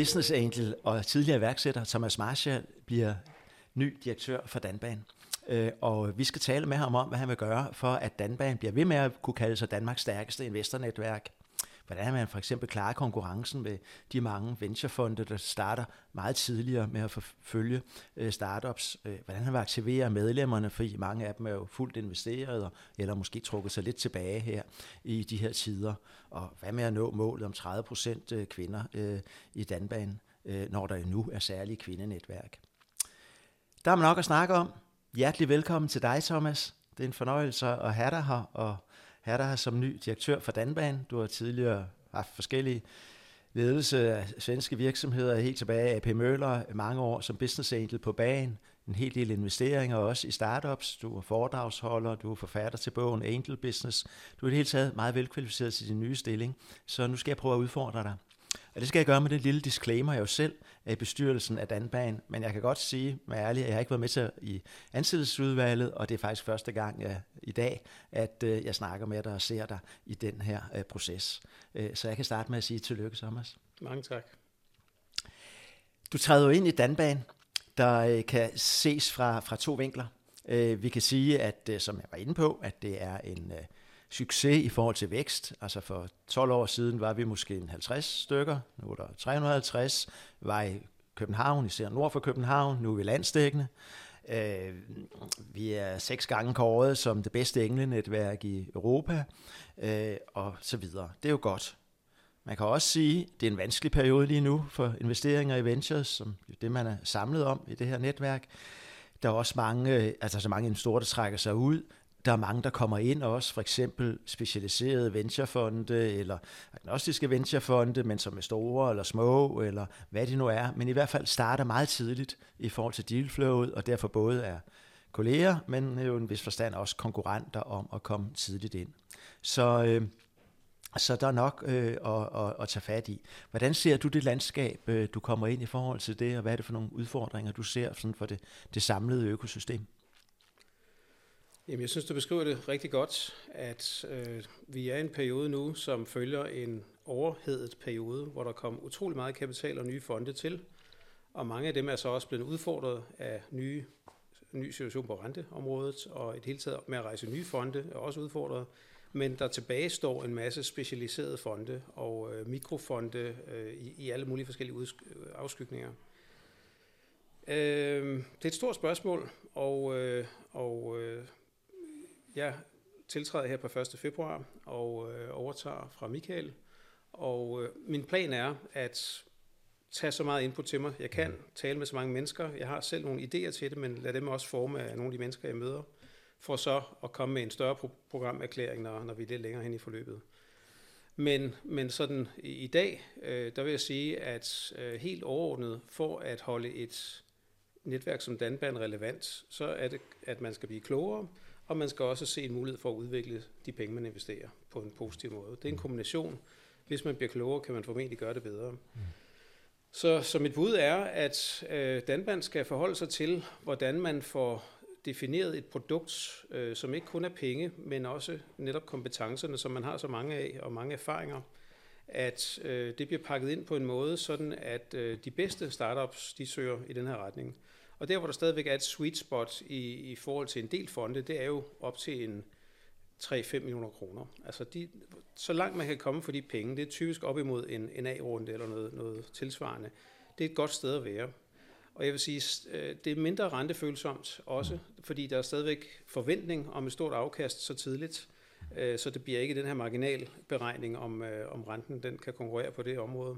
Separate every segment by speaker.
Speaker 1: business angel og tidligere iværksætter Thomas Marshall bliver ny direktør for Danbanen. Øh, og vi skal tale med ham om, hvad han vil gøre for, at Danbanen bliver ved med at kunne kalde sig Danmarks stærkeste investornetværk. Hvordan man for eksempel klarer konkurrencen med de mange venturefonde, der starter meget tidligere med at forfølge øh, startups. Øh, hvordan han vil aktivere medlemmerne, fordi mange af dem er jo fuldt investeret, eller måske trukket sig lidt tilbage her i de her tider. Og hvad med at nå målet om 30 procent øh, kvinder øh, i Danban, øh, når der nu er særlige kvindenetværk. Der er man nok at snakke om. Hjertelig velkommen til dig, Thomas. Det er en fornøjelse at have dig her, og have dig her som ny direktør for Danban. Du har tidligere haft forskellige ledelse af svenske virksomheder helt tilbage af AP Møller, mange år som business angel på banen, en hel del investeringer også i startups. Du er foredragsholder, du er forfatter til bogen Angel Business. Du er i det hele taget meget velkvalificeret til din nye stilling, så nu skal jeg prøve at udfordre dig. Og det skal jeg gøre med det lille disclaimer, jeg jo selv er i bestyrelsen af Danban, men jeg kan godt sige med ærligt, at jeg har ikke været med til i ansættelsesudvalget, og det er faktisk første gang jeg, i dag, at øh, jeg snakker med dig og ser dig i den her øh, proces. Øh, så jeg kan starte med at sige tillykke, Thomas.
Speaker 2: Mange tak.
Speaker 1: Du træder jo ind i Danban, der kan ses fra, fra to vinkler. Vi kan sige, at som jeg var inde på, at det er en succes i forhold til vækst. Altså for 12 år siden var vi måske en 50 stykker, nu er der 350, var i København, især nord for København, nu er vi landstækkende. Øh, vi er seks gange kåret som det bedste englenetværk i Europa, øh, og så videre. Det er jo godt. Man kan også sige, at det er en vanskelig periode lige nu for investeringer i ventures, som det man er samlet om i det her netværk. Der er også mange, øh, altså så mange investorer, der trækker sig ud. Der er mange, der kommer ind også, for eksempel specialiserede venturefonde, eller agnostiske venturefonde, men som er store eller små, eller hvad det nu er. Men i hvert fald starter meget tidligt i forhold til dealflowet, og derfor både er kolleger, men jo en vis forstand også konkurrenter om at komme tidligt ind. Så, øh, så der er nok øh, at, at, at tage fat i. Hvordan ser du det landskab, øh, du kommer ind i forhold til det, og hvad er det for nogle udfordringer, du ser sådan for det, det samlede økosystem?
Speaker 2: Jamen, jeg synes, du beskriver det rigtig godt, at øh, vi er i en periode nu, som følger en overhedet periode, hvor der kom utrolig meget kapital og nye fonde til, og mange af dem er så også blevet udfordret af nye, ny situation på renteområdet, og et hele taget med at rejse nye fonde er også udfordret. Men der tilbage står en masse specialiserede fonde og øh, mikrofonde øh, i, i alle mulige forskellige udsk- øh, afskygninger. Øh, det er et stort spørgsmål, og, øh, og øh, jeg tiltræder her på 1. februar og øh, overtager fra Michael. Og øh, min plan er at tage så meget input til mig, jeg kan, tale med så mange mennesker. Jeg har selv nogle idéer til det, men lad dem også forme af nogle af de mennesker, jeg møder, for så at komme med en større pro- programerklæring, når, når vi er lidt længere hen i forløbet. Men, men sådan i, i dag, øh, der vil jeg sige, at øh, helt overordnet, for at holde et netværk som Danban relevant, så er det, at man skal blive klogere, og man skal også se en mulighed for at udvikle de penge, man investerer på en positiv måde. Det er en kombination. Hvis man bliver klogere, kan man formentlig gøre det bedre. Mm. Så, så mit bud er, at øh, Danban skal forholde sig til, hvordan man får defineret et produkt, øh, som ikke kun er penge, men også netop kompetencerne, som man har så mange af, og mange erfaringer, at øh, det bliver pakket ind på en måde, sådan at øh, de bedste startups, de søger i den her retning. Og der, hvor der stadigvæk er et sweet spot i, i forhold til en del fonde, det er jo op til en 3-5 millioner kroner. Altså de, så langt man kan komme for de penge, det er typisk op imod en, en A-runde eller noget, noget tilsvarende. Det er et godt sted at være. Og jeg vil sige, øh, det er mindre rentefølsomt også, fordi der er stadigvæk forventning om et stort afkast så tidligt, øh, så det bliver ikke den her marginalberegning om, øh, om renten, den kan konkurrere på det område.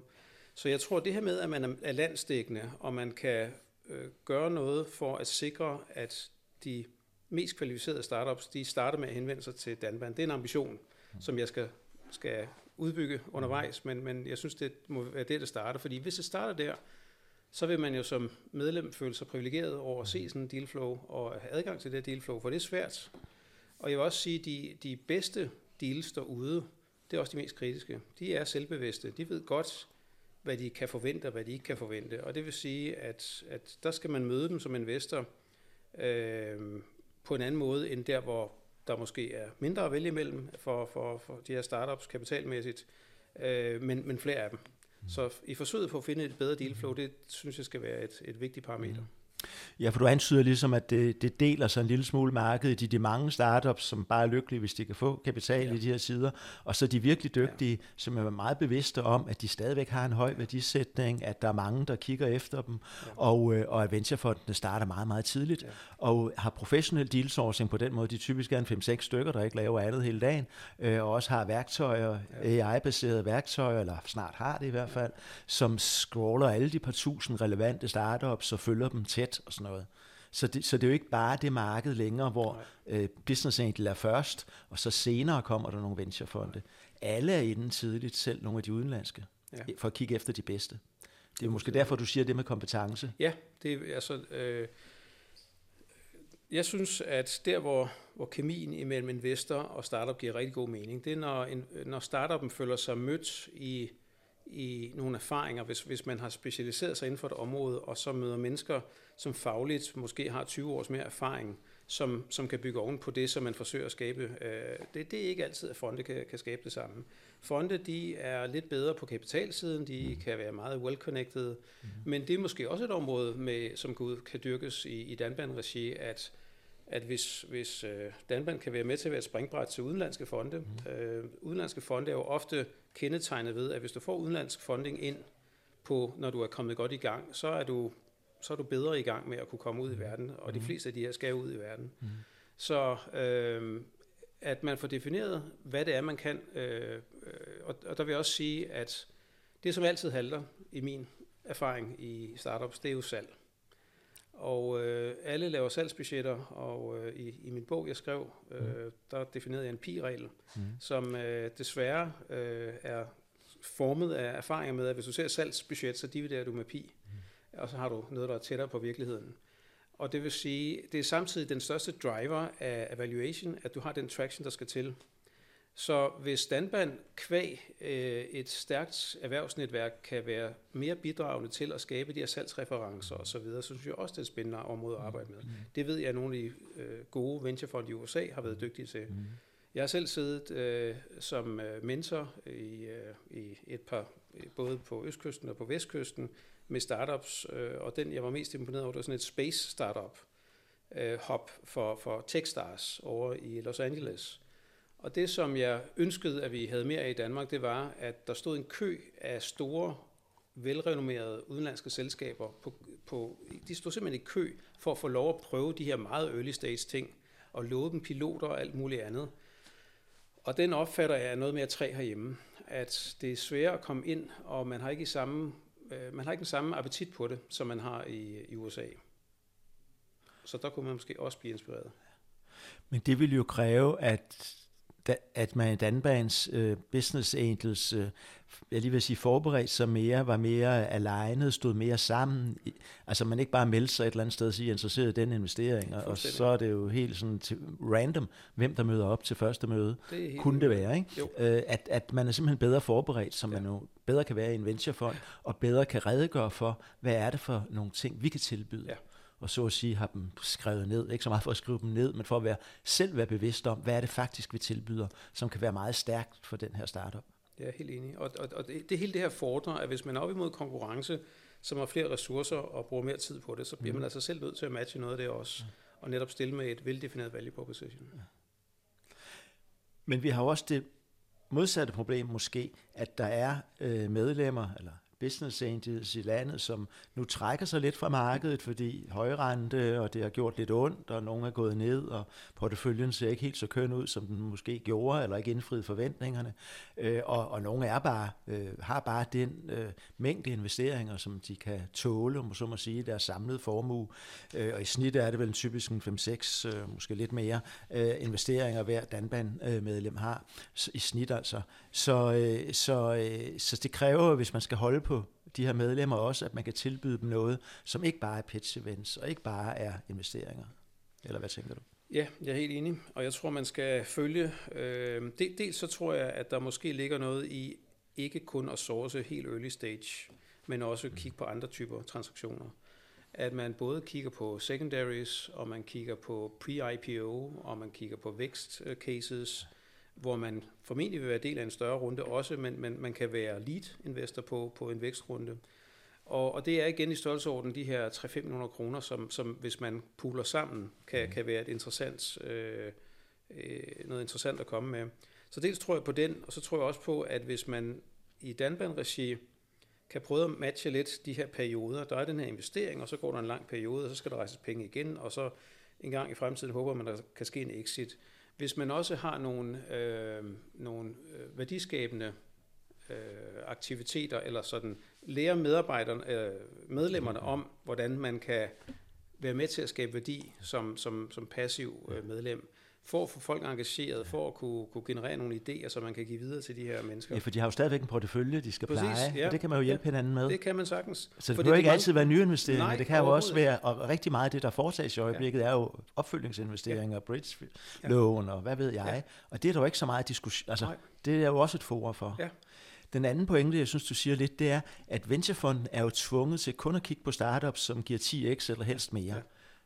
Speaker 2: Så jeg tror, det her med, at man er landstækkende, og man kan øh, gøre noget for at sikre, at de mest kvalificerede startups, de starter med at henvende sig til Danban. Det er en ambition, som jeg skal, skal udbygge undervejs, men, men jeg synes, det må være det, der starter. Fordi hvis det starter der, så vil man jo som medlem føle sig privilegeret over at se sådan en dealflow og have adgang til det dealflow, for det er svært. Og jeg vil også sige, at de, de bedste deals derude, det er også de mest kritiske. De er selvbevidste. De ved godt, hvad de kan forvente og hvad de ikke kan forvente. Og det vil sige, at, at der skal man møde dem som investor øh, på en anden måde, end der, hvor der måske er mindre at vælge imellem for, for, for de her startups kapitalmæssigt, øh, men, men flere af dem. Så i forsøget på at finde et bedre dealflow, det synes jeg skal være et, et vigtigt parameter. Mm.
Speaker 1: Ja, for du antyder ligesom, at det, det deler sig en lille smule markedet i de mange startups, som bare er lykkelige, hvis de kan få kapital ja. i de her sider, og så de virkelig dygtige, ja. som er meget bevidste om, at de stadigvæk har en høj værdisætning, at der er mange, der kigger efter dem, ja. og, øh, og at venturefondene starter meget, meget tidligt, ja. og har professionel deal sourcing på den måde. De typisk er en 5-6 stykker, der ikke laver andet hele dagen, øh, og også har værktøjer, ja. AI-baserede værktøjer, eller snart har det i hvert fald, som scroller alle de par tusind relevante startups og følger dem tæt og sådan noget. Så det, så det er jo ikke bare det marked længere, hvor øh, Business Angel er først, og så senere kommer der nogle venturefonde. Alle er inden tidligt, selv nogle af de udenlandske, ja. for at kigge efter de bedste. Det er måske derfor, du siger det med kompetence.
Speaker 2: Ja, det er altså... Øh, jeg synes, at der, hvor, hvor kemien imellem investor og startup giver rigtig god mening, det er, når, en, når startupen føler sig mødt i i nogle erfaringer, hvis, hvis man har specialiseret sig inden for et område, og så møder mennesker, som fagligt måske har 20 års mere erfaring, som, som kan bygge oven på det, som man forsøger at skabe. Øh, det, det er ikke altid, at fonde kan, kan skabe det samme. Fonde, de er lidt bedre på kapitalsiden, de mm. kan være meget well-connected, mm. men det er måske også et område, med, som kan dyrkes i, i Danban-regi, at at hvis, hvis øh, Danban kan være med til at være et springbræt til udenlandske fonde, mm. øh, udenlandske fonde er jo ofte kendetegnet ved, at hvis du får udenlandsk funding ind, på, når du er kommet godt i gang, så er du, så er du bedre i gang med at kunne komme ud i verden, og de mm. fleste af de her skal ud i verden. Mm. Så øh, at man får defineret, hvad det er, man kan, øh, og, og der vil jeg også sige, at det, som altid halter i min erfaring i startups, det er jo salg. Og øh, alle laver salgsbudgetter, og øh, i, i min bog, jeg skrev, øh, mm. der definerede jeg en pi-regel, mm. som øh, desværre øh, er formet af erfaringer med, at hvis du ser salgsbudget, så dividerer du med pi, mm. og så har du noget, der er tættere på virkeligheden. Og det vil sige, det er samtidig den største driver af evaluation, at du har den traction, der skal til. Så hvis Danban kvæg øh, et stærkt erhvervsnetværk kan være mere bidragende til at skabe de her salgsreferencer osv., så, videre, så synes jeg også, det er et spændende område at arbejde med. Mm. Det ved jeg, at nogle af de øh, gode venturefond i USA har været dygtige til. Mm. Jeg har selv siddet øh, som øh, mentor i, øh, i et par, både på østkysten og på vestkysten, med startups, øh, og den jeg var mest imponeret over, det var sådan et space startup øh, hop for, for Techstars over i Los Angeles. Og det, som jeg ønskede, at vi havde mere af i Danmark, det var, at der stod en kø af store, velrenommerede udenlandske selskaber. På, på, de stod simpelthen i kø for at få lov at prøve de her meget early stage ting, og love dem piloter og alt muligt andet. Og den opfatter jeg noget mere træ herhjemme, at det er svært at komme ind, og man har ikke, i samme, øh, man har ikke den samme appetit på det, som man har i, i USA. Så der kunne man måske også blive inspireret.
Speaker 1: Men det ville jo kræve, at at man i Danbans øh, Business Angels, øh, jeg lige vil sige, forberedt sig mere, var mere alene, stod mere sammen. Altså man ikke bare meldte sig et eller andet sted og sige, interesseret i den investering, og så er det jo helt sådan til random, hvem der møder op til første møde. Det Kunne det være, ikke? Øh, at, at man er simpelthen bedre forberedt, så man ja. jo bedre kan være i en venturefond, og bedre kan redegøre for, hvad er det for nogle ting, vi kan tilbyde. Ja og så at sige har dem skrevet ned. Ikke så meget for at skrive dem ned, men for at være, selv være bevidst om, hvad er det faktisk, vi tilbyder, som kan være meget stærkt for den her startup.
Speaker 2: Jeg er helt enig. Og, og, og det, det hele det her fordrer, at hvis man er op imod konkurrence, som har flere ressourcer og bruger mere tid på det, så bliver mm. man altså selv nødt til at matche noget af det også, mm. og netop stille med et veldefineret value proposition. Ja.
Speaker 1: Men vi har også det modsatte problem måske, at der er øh, medlemmer, eller business angels i landet, som nu trækker sig lidt fra markedet, fordi højrente, og det har gjort lidt ondt, og nogen er gået ned, og porteføljen ser ikke helt så køn ud, som den måske gjorde, eller ikke indfriet forventningerne. Øh, og, og nogle er bare, øh, har bare den øh, mængde investeringer, som de kan tåle, om så må sige, deres samlede formue. Øh, og i snit er det vel en typisk 5-6, øh, måske lidt mere, øh, investeringer hver Danban-medlem øh, har, i snit altså. Så, øh, så, øh, så det kræver, hvis man skal holde på på de her medlemmer også, at man kan tilbyde dem noget, som ikke bare er pitch events, og ikke bare er investeringer. Eller hvad tænker du?
Speaker 2: Ja, jeg er helt enig, og jeg tror, man skal følge. Øh, dels så tror jeg, at der måske ligger noget i ikke kun at source helt early stage, men også kigge på andre typer transaktioner. At man både kigger på secondaries, og man kigger på pre-IPO, og man kigger på vækst cases, hvor man formentlig vil være del af en større runde også, men, men man kan være lead-investor på, på en vækstrunde. Og, og det er igen i størrelseorden de her 3-5 millioner kroner, som, som hvis man puler sammen, kan, kan være et interessant, øh, øh, noget interessant at komme med. Så dels tror jeg på den, og så tror jeg også på, at hvis man i Danban-regi kan prøve at matche lidt de her perioder. Der er den her investering, og så går der en lang periode, og så skal der rejses penge igen, og så en gang i fremtiden håber man, at der kan ske en exit. Hvis man også har nogle, øh, nogle øh, værdiskabende øh, aktiviteter, eller sådan lærer medarbejderne, øh, medlemmerne om, hvordan man kan være med til at skabe værdi som, som, som passiv øh, medlem, for at få folk engageret, for at kunne, kunne generere nogle idéer, som man kan give videre til de her mennesker.
Speaker 1: Ja, for de har jo stadigvæk en portefølje, de skal
Speaker 2: Præcis,
Speaker 1: pleje,
Speaker 2: ja.
Speaker 1: og det kan man jo hjælpe
Speaker 2: Ja,
Speaker 1: hinanden med.
Speaker 2: Det kan man sagtens.
Speaker 1: Så det behøver ikke
Speaker 2: mange-
Speaker 1: altid være nye investeringer,
Speaker 2: Nej,
Speaker 1: det kan jo også være, og rigtig meget af det, der foretages i øjeblikket, er jo opfølgningsinvesteringer, bridge
Speaker 2: Ja.
Speaker 1: lån og hvad ved jeg.
Speaker 2: Ja.
Speaker 1: Og det er der jo ikke så meget diskussion, altså
Speaker 2: Nej.
Speaker 1: det er jo også et forum for.
Speaker 2: Ja.
Speaker 1: Den anden pointe, jeg synes, du siger lidt, det er, at venturefonden er jo tvunget til kun at kigge på startups, som giver 10x eller helst mere.
Speaker 2: Ja.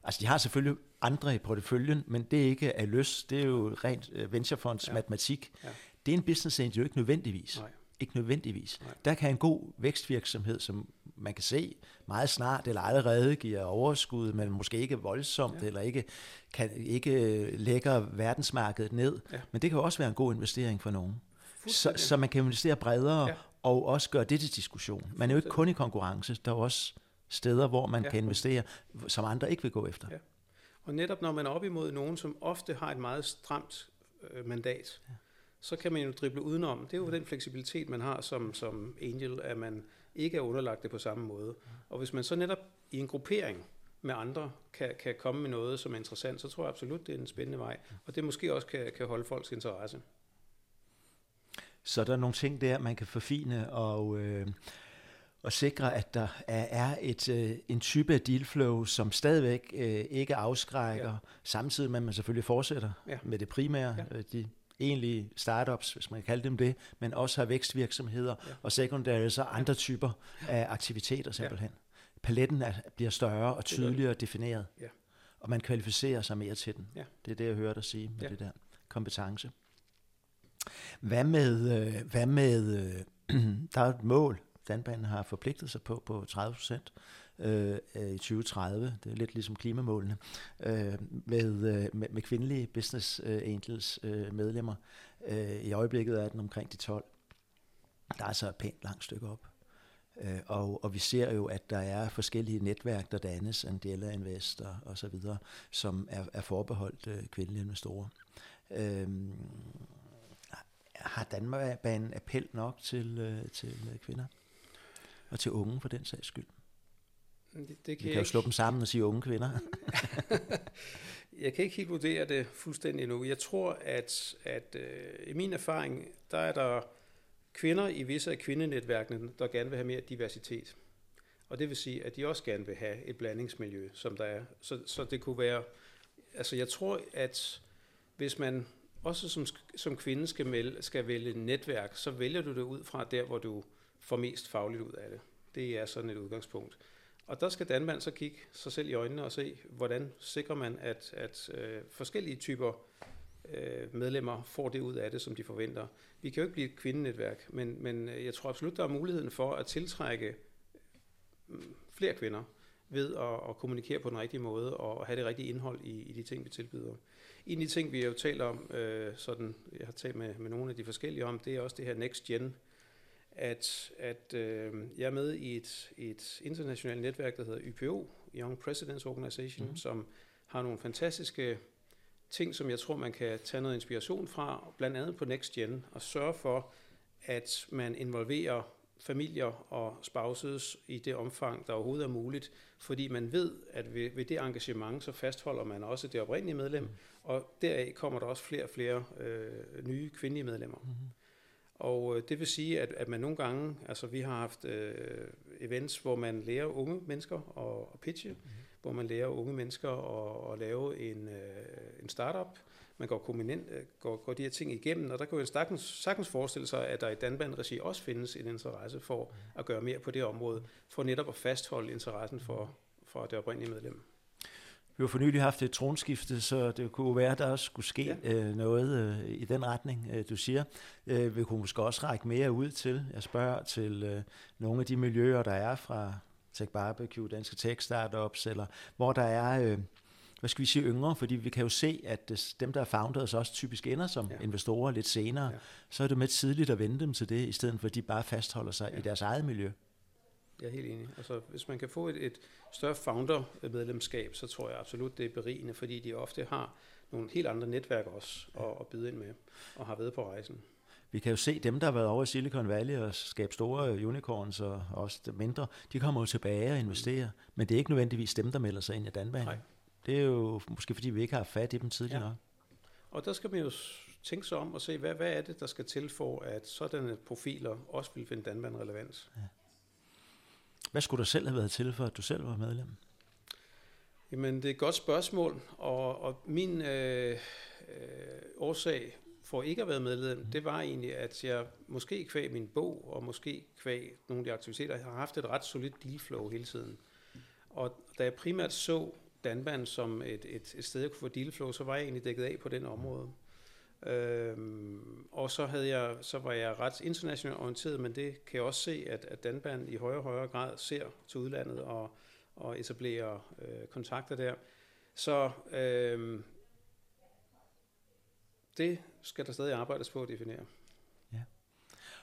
Speaker 1: Altså, de har selvfølgelig andre i porteføljen, men det er ikke af løs. Det er jo rent øh, venturefonds
Speaker 2: Ja.
Speaker 1: matematik.
Speaker 2: Ja.
Speaker 1: Det er en business angel jo ikke nødvendigvis.
Speaker 2: Nej.
Speaker 1: Ikke nødvendigvis.
Speaker 2: Nej.
Speaker 1: Der kan en god vækstvirksomhed, som man kan se meget snart eller allerede giver overskud, men måske ikke voldsomt,
Speaker 2: Ja.
Speaker 1: eller ikke, kan, ikke lægger verdensmarkedet ned.
Speaker 2: Ja.
Speaker 1: Men det kan også være en god investering for nogen. Så, så man kan investere bredere
Speaker 2: ja.
Speaker 1: og også gøre det til diskussion. Man er jo ikke kun i konkurrence, der er også steder, hvor man
Speaker 2: Ja.
Speaker 1: ja. kan investere, som andre ikke vil gå efter.
Speaker 2: Ja. Og netop når man er op imod nogen, som ofte har et meget stramt øh, mandat, ja. så kan man jo drible udenom. Det er jo den fleksibilitet, man har som, som angel, at man ikke er underlagt det på samme måde. Og hvis man så netop i en gruppering med andre kan, kan komme med noget, som er interessant, så tror jeg absolut, det er en spændende vej. Og det måske også kan, kan holde folks interesse.
Speaker 1: Så der er nogle ting der, man kan forfine og, øh, og sikre, at der er, et, øh, en type af dealflow, som stadigvæk øh, ikke afskrækker,
Speaker 2: Ja.
Speaker 1: ja. samtidig med, at man selvfølgelig fortsætter
Speaker 2: Ja.
Speaker 1: ja. med det primære,
Speaker 2: Ja.
Speaker 1: ja. de egentlige startups, hvis man kan kalde dem det, men også har vækstvirksomheder,
Speaker 2: Ja.
Speaker 1: ja. og sekundært så andre typer af aktiviteter simpelthen. Paletten er, bliver større og
Speaker 2: gør den.
Speaker 1: tydeligere defineret,
Speaker 2: Ja.
Speaker 1: og man kvalificerer sig mere til den.
Speaker 2: Ja.
Speaker 1: Det er det, jeg hører dig sige med
Speaker 2: Ja.
Speaker 1: ja. det der kompetence. Hvad med, øh, hvad med øh, der er et mål, Danbanen har forpligtet sig på, på 30 procent øh, øh i 2030. Det er lidt ligesom klimamålene. Øh, med, øh, med, med kvindelige business øh, angels øh, medlemmer. Øh, I øjeblikket er den omkring de 12. Der er så et pænt langt stykke op. Øh, og, og vi ser jo, at der er forskellige netværk, der dannes, Andela Invest og, og så videre, som er, er forbeholdt øh, kvindelige investorer. Øh, har Danmark en appel nok til, øh, til kvinder? Og til unge for den sags skyld.
Speaker 2: Det, det
Speaker 1: Vi
Speaker 2: kan
Speaker 1: kan
Speaker 2: jeg
Speaker 1: jo
Speaker 2: ikke-
Speaker 1: slå dem sammen og sige unge kvinder.
Speaker 2: Jeg kan ikke helt vurdere det fuldstændig endnu. Jeg tror, at, at øh, i min erfaring, der er der kvinder i visse af kvindenetværkene, der gerne vil have mere diversitet. Og det vil sige, at de også gerne vil have et blandingsmiljø, som der er. Så, så det kunne være... Altså jeg tror, at hvis man også som, som kvinde skal, melde, skal vælge et netværk, så vælger du det ud fra der, hvor du får mest fagligt ud af det. Det er sådan et udgangspunkt. Og der skal Danmark så kigge sig selv i øjnene og se, hvordan sikrer man, at, at øh, forskellige typer øh, medlemmer får det ud af det, som de forventer. Vi kan jo ikke blive et kvindenetværk, men, men øh, jeg tror absolut, der er muligheden for at tiltrække mm, flere kvinder ved at, at kommunikere på den rigtige måde og have det rigtige indhold i, i de ting, vi tilbyder. En af de ting, vi har jo talt om, øh, sådan, jeg har talt med, med nogle af de forskellige om, det er også det her Next Gen, at, at øh, jeg er med i et, et internationalt netværk, der hedder YPO, Young Presidents Organization, mm. som har nogle fantastiske ting, som jeg tror, man kan tage noget inspiration fra, blandt andet på Next Gen, og sørge for, at man involverer familier og spouses i det omfang, der overhovedet er muligt, fordi man ved, at ved, ved det engagement, så fastholder man også det oprindelige medlem, mm. og deraf kommer der også flere og flere øh, nye kvindelige medlemmer. Mm. Og øh, det vil sige, at, at man nogle gange, altså vi har haft øh, events, hvor man lærer unge mennesker at, at pitche, mm. hvor man lærer unge mennesker at, at lave en, øh, en startup. Man går, kombinent, øh, går, går de her ting igennem, og der kan jo sagtens, sagtens forestille sig, at der i Danban-regi også findes en interesse for at gøre mere på det område, for netop at fastholde interessen for, for det oprindelige medlem.
Speaker 1: Vi har for nylig haft et tronskifte, så det kunne være, at der også skulle ske ja. øh, noget øh, i den retning, øh, du siger. Øh, vi kunne måske også række mere ud til. Jeg spørger til øh, nogle af de miljøer, der er fra Tech Barbecue, Danske Tech Startups, eller hvor der er... Øh, hvad skal vi sige, yngre, fordi vi kan jo se, at dem, der er founders, også typisk ender som ja. investorer lidt senere, ja. så er det med tidligt at vende dem til det, i stedet for at de bare fastholder sig ja. i deres eget miljø.
Speaker 2: Jeg er helt enig. Altså, hvis man kan få et, et større founder-medlemskab, så tror jeg absolut, det er berigende, fordi de ofte har nogle helt andre netværk også at, at byde ind med, og har været på rejsen.
Speaker 1: Vi kan jo se dem, der har været over i Silicon Valley og skabt store unicorns og også mindre, de kommer jo tilbage og investerer, men det er ikke nødvendigvis dem, der melder sig ind i. Nej. Det er jo måske fordi, vi ikke har fat i dem tidligere ja. nok.
Speaker 2: Og der skal man jo tænke sig om og se, hvad, hvad er det, der skal til for, at sådanne profiler også vil finde Danbanen relevans. Ja.
Speaker 1: Hvad skulle der selv have været til, for at du selv var medlem?
Speaker 2: Jamen, det er et godt spørgsmål, og, og min øh, øh, årsag for ikke at være medlem, mm. det var egentlig, at jeg måske kvæg min bog, og måske kvæg nogle af de aktiviteter, har haft et ret solidt dealflow hele tiden. Og da jeg primært så Danban som et, et, et sted, jeg kunne få dealflow, så var jeg egentlig dækket af på den område. Øhm, og så, havde jeg, så var jeg ret internationalt orienteret, men det kan jeg også se, at, at Danban i højere og højere grad ser til udlandet og, og etablerer øh, kontakter der. Så øh, det skal der stadig arbejdes på at definere. Ja.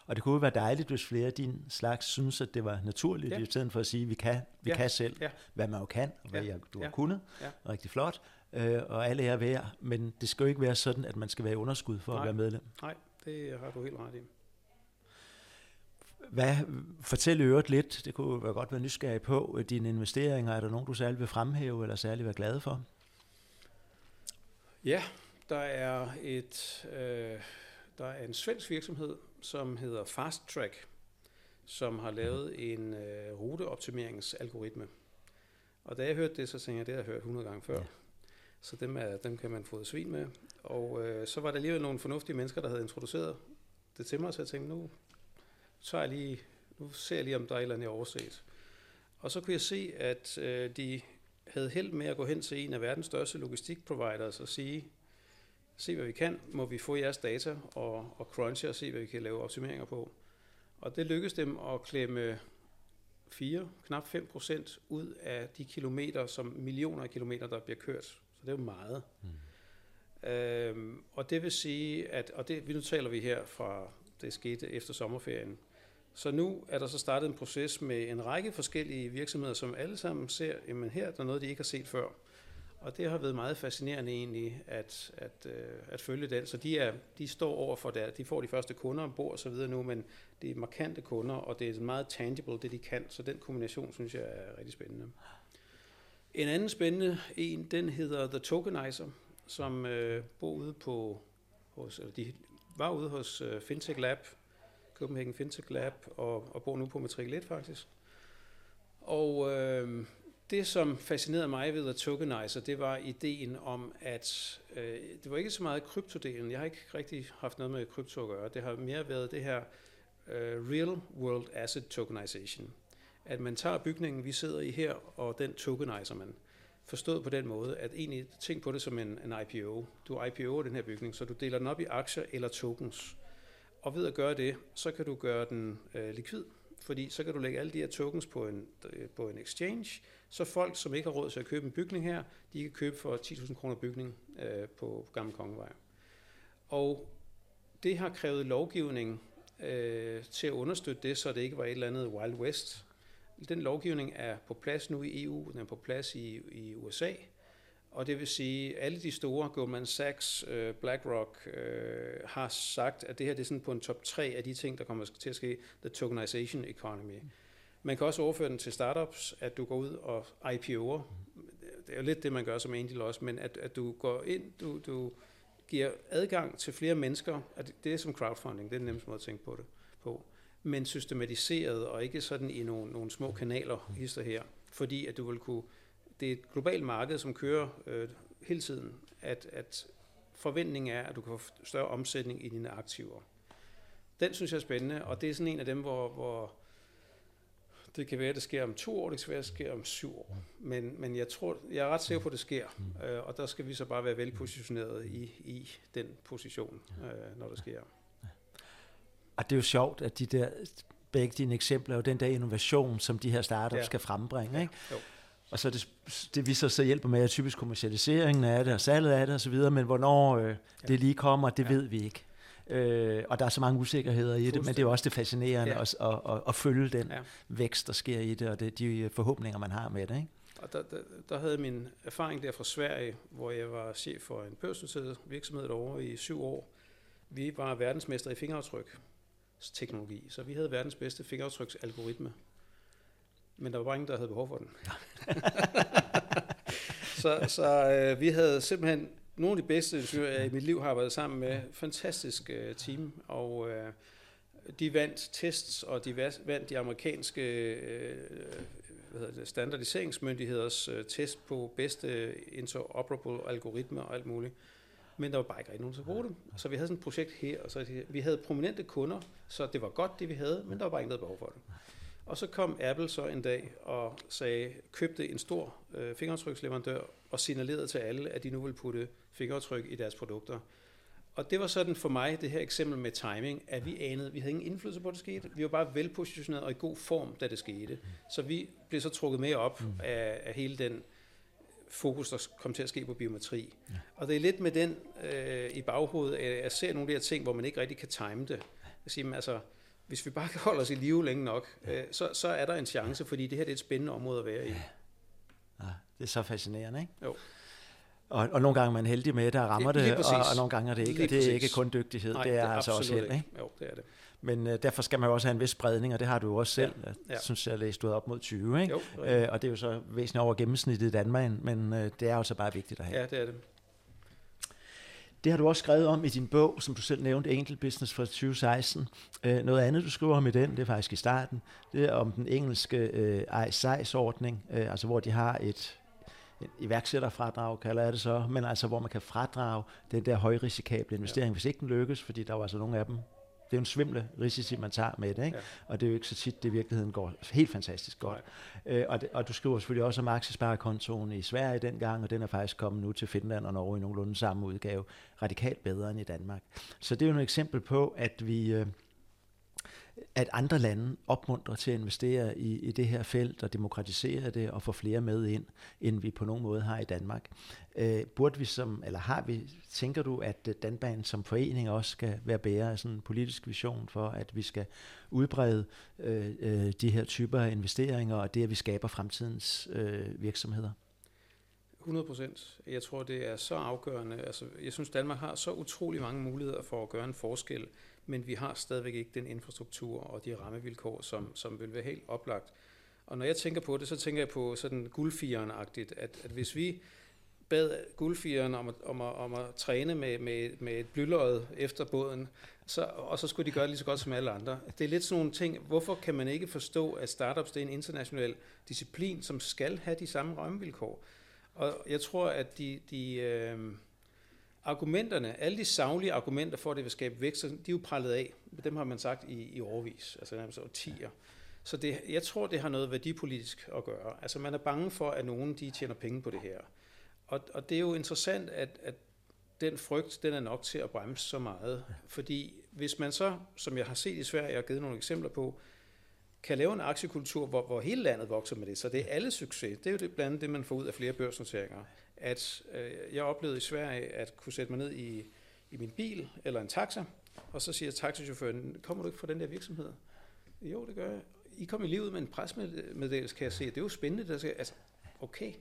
Speaker 1: Og det kunne være dejligt, hvis flere af din slags synes, at det var naturligt, ja. i stedet for at sige, at vi kan, vi ja. kan selv, ja. hvad man jo kan, og hvad ja. du har ja. kunnet. Ja. Rigtig flot øh, og alle er værd, men det skal jo ikke være sådan, at man skal være i underskud for Nej. at være medlem.
Speaker 2: Nej, det har du helt ret i.
Speaker 1: Hvad, fortæl øvrigt lidt, det kunne være godt være nysgerrig på, dine investeringer, er der nogen, du særligt vil fremhæve, eller særligt være glad for?
Speaker 2: Ja, der er et øh, der er en svensk virksomhed, som hedder Fast Track, som har lavet en øh, ruteoptimeringsalgoritme. Og da jeg hørte det, så tænkte jeg, det har jeg hørt 100 gange før. Ja. Så dem, er, dem kan man få svin med. Og øh, så var der alligevel nogle fornuftige mennesker, der havde introduceret det til mig, så jeg tænkte, nu, tager jeg lige, nu ser jeg lige, om der er et eller andet, jeg overset. Og så kunne jeg se, at øh, de havde held med at gå hen til en af verdens største logistikproviders og sige, se hvad vi kan, må vi få jeres data og, og crunche og se, hvad vi kan lave optimeringer på. Og det lykkedes dem at klemme 4, knap 5 procent ud af de kilometer, som millioner af kilometer, der bliver kørt det er jo meget. Mm. Øhm, og det vil sige, at, og det, nu taler vi her fra, det skete efter sommerferien, så nu er der så startet en proces med en række forskellige virksomheder, som alle sammen ser, jamen her er der noget, de ikke har set før. Og det har været meget fascinerende egentlig at, at, øh, at følge den. Så de, er, de står over for det, de får de første kunder ombord og så videre nu, men det er markante kunder, og det er meget tangible, det de kan. Så den kombination synes jeg er rigtig spændende. En anden spændende en, den hedder The Tokenizer, som øh, bor ude på, hos, eller de var ude hos øh, Fintech Lab, Copenhagen Fintech Lab, og, og bor nu på matrikel 1 faktisk. Og øh, det, som fascinerede mig ved The Tokenizer, det var ideen om, at øh, det var ikke så meget kryptodelen. Jeg har ikke rigtig haft noget med krypto at gøre. Det har mere været det her øh, Real World Asset Tokenization at man tager bygningen, vi sidder i her, og den tokeniser man. Forstået på den måde, at egentlig tænk på det som en, en IPO. Du IPO'er den her bygning, så du deler den op i aktier eller tokens. Og ved at gøre det, så kan du gøre den øh, likvid, fordi så kan du lægge alle de her tokens på en, øh, på en exchange, så folk, som ikke har råd til at købe en bygning her, de kan købe for 10.000 kroner bygning øh, på Gamle Kongevej. Og det har krævet lovgivning øh, til at understøtte det, så det ikke var et eller andet Wild West, den lovgivning er på plads nu i EU, den er på plads i, i USA, og det vil sige, at alle de store, Goldman Sachs, øh, BlackRock, øh, har sagt, at det her det er sådan på en top 3 af de ting, der kommer til at ske, the tokenization economy. Man kan også overføre den til startups, at du går ud og IPO'er. Det er jo lidt det, man gør som angel også, men at, at du går ind, du, du giver adgang til flere mennesker, at det er som crowdfunding, det er den nemmeste måde at tænke på det på men systematiseret og ikke sådan i nogle, nogle små kanaler, hister her, fordi at du vil kunne, det er et globalt marked, som kører øh, hele tiden, at, at forventningen er, at du kan få større omsætning i dine aktiver. Den synes jeg er spændende, og det er sådan en af dem, hvor, hvor Det kan være, at det sker om to år, det kan være, at det sker om syv år. Men, men jeg tror, jeg er ret sikker på, at det sker. Øh, og der skal vi så bare være velpositioneret i, i den position, øh, når det sker.
Speaker 1: Og det er jo sjovt, at de der, begge dine eksempler er jo den der innovation, som de her startups ja. skal frembringe. Ikke? Ja, jo. Og så det, det vi så, så hjælper med, at typisk kommercialiseringen af det, og salget af det osv., men hvornår øh, ja. det lige kommer, det ja. ved vi ikke. Øh, og der er så mange usikkerheder i det, men det er jo også det fascinerende ja. at, at, at, at følge den ja. vækst, der sker i det, og det, de forhåbninger, man har med det. Ikke?
Speaker 2: Og der, der, der havde min erfaring der fra Sverige, hvor jeg var chef for en børsnoteret virksomhed derovre i syv år. Vi var verdensmester i fingeraftryk teknologi, så vi havde verdens bedste fingeraftryksalgoritme. Men der var bare ingen, der havde behov for den. så så øh, vi havde simpelthen nogle af de bedste ingeniører, jeg i mit liv har arbejdet sammen med. Fantastisk øh, team, og øh, de vandt tests, og de vandt de amerikanske øh, hvad hedder det, standardiseringsmyndigheders øh, test på bedste interoperable algoritmer og alt muligt. Men der var bare ikke rigtig nogen til at bruge dem. Så vi havde sådan et projekt her, og så vi havde prominente kunder, så det var godt det vi havde, men der var bare ikke noget behov for det. Og så kom Apple så en dag og sagde, købte en stor øh, fingeraftryksleverandør og signalerede til alle, at de nu ville putte fingeraftryk i deres produkter. Og det var sådan for mig, det her eksempel med timing, at vi anede, vi havde ingen indflydelse på, at det skete. Vi var bare velpositioneret og i god form, da det skete. Så vi blev så trukket med op mm. af, af hele den fokus, der kom til at ske på biometri. Ja. Og det er lidt med den øh, i baghovedet, at jeg ser nogle af de her ting, hvor man ikke rigtig kan time det. Jeg siger, altså, hvis vi bare kan holde os i live længe nok, øh, så, så er der en chance, fordi det her det er et spændende område at være i. Ja.
Speaker 1: Ja, det er så fascinerende, ikke? Jo. Og, og nogle gange er man heldig med, der rammer det, det og, og nogle gange er det ikke. Lige og det er præcis. ikke kun dygtighed, Nej, det er, det er altså også held, ikke?
Speaker 2: Jo, det er det.
Speaker 1: Men øh, derfor skal man jo også have en vis spredning, og det har du jo også selv. Ja, ja. Jeg synes, jeg læste ud op mod 20, ikke? Jo, øh, og det er jo så væsentligt over gennemsnittet i Danmark, men øh, det er jo så bare vigtigt at have.
Speaker 2: Ja, det er det.
Speaker 1: Det har du også skrevet om i din bog, som du selv nævnte, Angel Business fra 2016. Øh, noget andet, du skriver om i den, det er faktisk i starten, det er om den engelske øh, ordning øh, altså hvor de har et iværksætterfradrag, kalder jeg det så, men altså hvor man kan fradrage den der højrisikable investering, ja. hvis ikke den lykkes, fordi der var altså nogle af dem, det er jo en svimle risici, man tager med det, ikke? Ja. og det er jo ikke så tit, det i virkeligheden går helt fantastisk godt. Øh, og, det, og du skriver selvfølgelig også om aktiesparekontoen i Sverige dengang, og den er faktisk kommet nu til Finland og Norge i nogenlunde samme udgave, radikalt bedre end i Danmark. Så det er jo et eksempel på, at vi... Øh, at andre lande opmuntrer til at investere i, i det her felt og demokratisere det og få flere med ind, end vi på nogen måde har i Danmark. Øh, burde vi som, eller har vi, tænker du, at øh, Danban som forening også skal være bærer af sådan en politisk vision for, at vi skal udbrede øh, øh de her typer af investeringer og det, at vi skaber fremtidens øh, virksomheder?
Speaker 2: 100 procent. Jeg tror, det er så afgørende. Altså, jeg synes, Danmark har så utrolig mange muligheder for at gøre en forskel men vi har stadigvæk ikke den infrastruktur og de rammevilkår, som, som vil være helt oplagt. Og når jeg tænker på det, så tænker jeg på sådan guldfieren-agtigt, at, at hvis vi bad guldfieren om at, om at, om at træne med, med, med et blyløjet efter båden, så, og så skulle de gøre det lige så godt som alle andre. Det er lidt sådan nogle ting, hvorfor kan man ikke forstå, at startups det er en international disciplin, som skal have de samme rammevilkår? Og jeg tror, at de, de øh, argumenterne, alle de savlige argumenter for, at det vil skabe vækst, de er jo prallet af. Dem har man sagt i, i årvis, altså nærmest årtier. Så det, jeg tror, det har noget værdipolitisk at gøre. Altså man er bange for, at nogen de tjener penge på det her. Og, og det er jo interessant, at, at den frygt, den er nok til at bremse så meget. Fordi hvis man så, som jeg har set i Sverige, jeg har givet nogle eksempler på, kan lave en aktiekultur, hvor, hvor hele landet vokser med det, så det er alle succes. Det er jo det, blandt andet det, man får ud af flere børsnoteringer at øh, jeg oplevede i Sverige at kunne sætte mig ned i, i min bil eller en taxa, og så siger taxichaufføren, kommer du ikke fra den der virksomhed? Jo, det gør jeg. I kom i livet med en presmeddelelse, kan jeg se. Det er jo spændende. Der skal, altså, okay.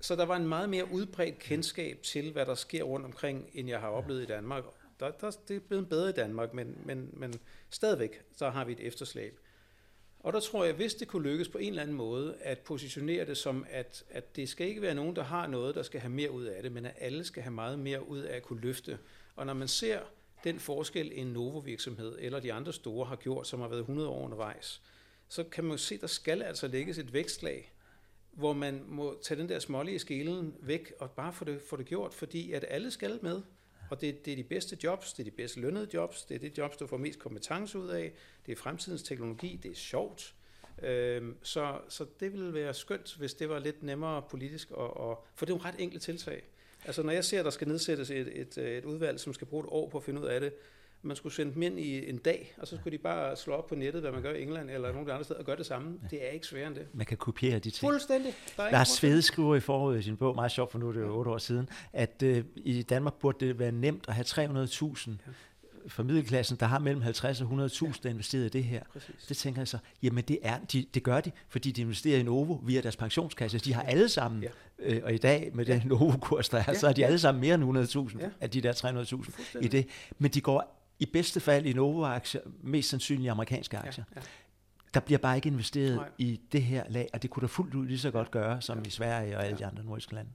Speaker 2: Så der var en meget mere udbredt kendskab til, hvad der sker rundt omkring, end jeg har oplevet i Danmark. Der, der, det er blevet bedre i Danmark, men, men, men stadigvæk, så har vi et efterslæb. Og der tror jeg, hvis det kunne lykkes på en eller anden måde, at positionere det som, at, at det skal ikke være nogen, der har noget, der skal have mere ud af det, men at alle skal have meget mere ud af at kunne løfte. Og når man ser den forskel, en Novo-virksomhed eller de andre store har gjort, som har været 100 år undervejs, så kan man jo se, at der skal altså lægges et vækstlag, hvor man må tage den der smålige skelen væk og bare få det, få det gjort, fordi at alle skal med. Og det, det er de bedste jobs, det er de bedst lønnede jobs, det er det jobs, du får mest kompetence ud af, det er fremtidens teknologi, det er sjovt. Øhm, så, så det ville være skønt, hvis det var lidt nemmere politisk, og, og, for det er jo ret enkelt tiltag. Altså når jeg ser, at der skal nedsættes et, et, et udvalg, som skal bruge et år på at finde ud af det, man skulle sende dem ind i en dag, og så skulle de bare slå op på nettet, hvad man gør i England eller nogle andre steder, og gøre det samme. Det er ikke sværere end det.
Speaker 1: Man kan kopiere de ting.
Speaker 2: Fuldstændig.
Speaker 1: Der er Lars Svede skriver i foråret i sin bog, meget sjovt for nu, det er jo otte år siden, at øh, i Danmark burde det være nemt at have 300.000 ja for middelklassen, der har mellem 50 og 100.000, der investeret i det her. Præcis. Det tænker jeg så, jamen det, er, de, det gør de, fordi de investerer i Novo via deres pensionskasse. De har alle sammen, ja. øh, og i dag med den Novo-kurs, der er, ja. så er de alle sammen mere end 100.000 ja. af de der 300.000 i det. Men de går i bedste fald i Novo-aktier, mest sandsynligt amerikanske aktier. Ja, ja. Der bliver bare ikke investeret Nej. i det her lag, og det kunne da fuldt ud lige så godt gøre, som ja. i Sverige og alle ja. de andre nordiske lande.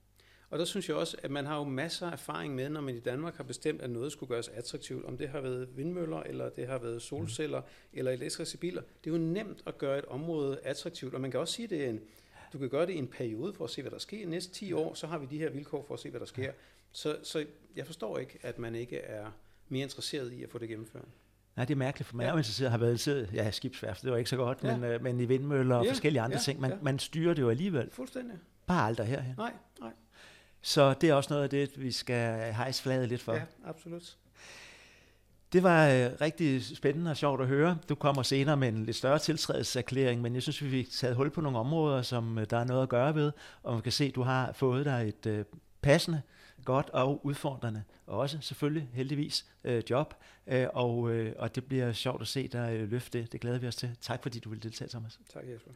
Speaker 2: Og der synes jeg også, at man har jo masser af erfaring med, når man i Danmark har bestemt, at noget skulle gøres attraktivt. Om det har været vindmøller, eller det har været solceller, mm. eller elektriske biler. Det er jo nemt at gøre et område attraktivt, og man kan også sige, at det er en, du kan gøre det i en periode for at se, hvad der sker. Næste 10 år, så har vi de her vilkår for at se, hvad der sker. Så, så jeg forstår ikke, at man ikke er mere interesseret i at få det gennemført.
Speaker 1: Nej, det er mærkeligt, for man ja. er interesseret, har været interesseret, ja, skibsværft, det var ikke så godt, ja. men, øh, men i vindmøller og ja, forskellige andre ja, ting, man, ja. man styrer det jo alligevel.
Speaker 2: Fuldstændig.
Speaker 1: Bare aldrig herhen.
Speaker 2: Nej, nej.
Speaker 1: Så det er også noget af det, vi skal hejse flaget lidt for.
Speaker 2: Ja, absolut.
Speaker 1: Det var øh, rigtig spændende og sjovt at høre. Du kommer senere med en lidt større tiltrædelseserklæring, men jeg synes, vi fik taget hul på nogle områder, som øh, der er noget at gøre ved, og man kan se, at du har fået dig et øh, passende, godt og udfordrende, og også selvfølgelig heldigvis øh, job, øh, og, øh, og det bliver sjovt at se dig øh, løfte det. Det glæder vi os til. Tak fordi du ville deltage, Thomas.
Speaker 2: Tak Jesper.